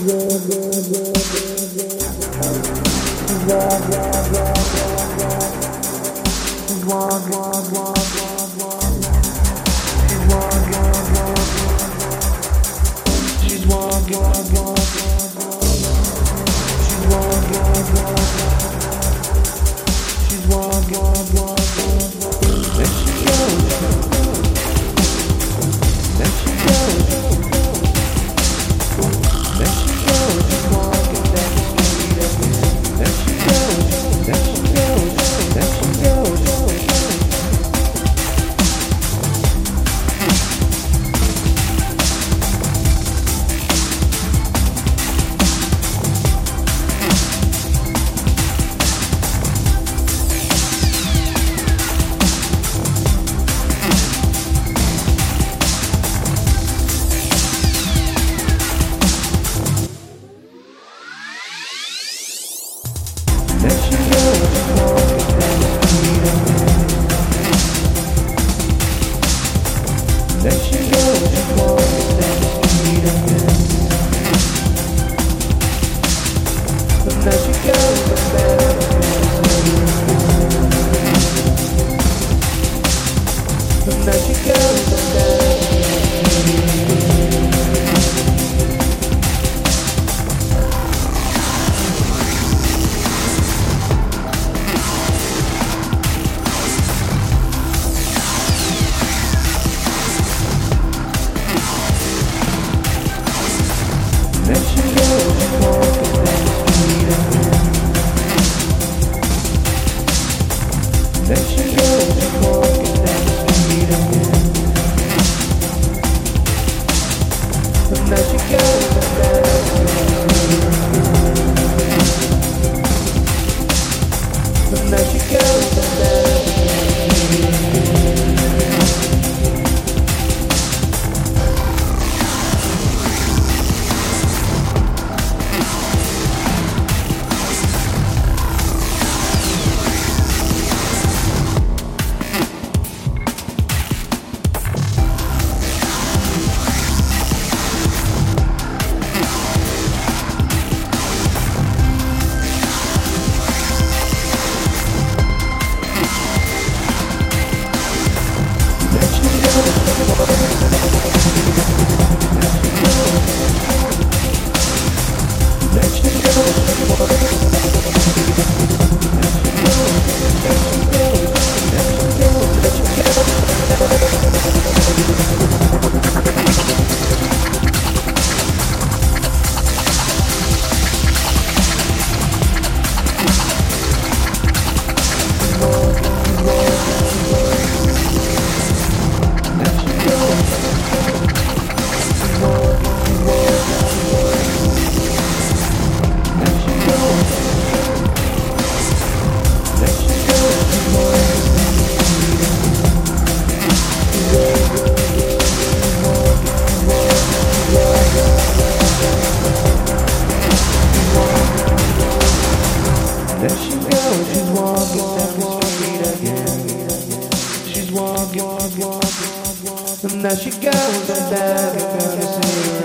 She's one, one, one, one. The magic of the There she goes, she's walking down the street again. She's walking, walking, walking. And there she goes, and there she goes.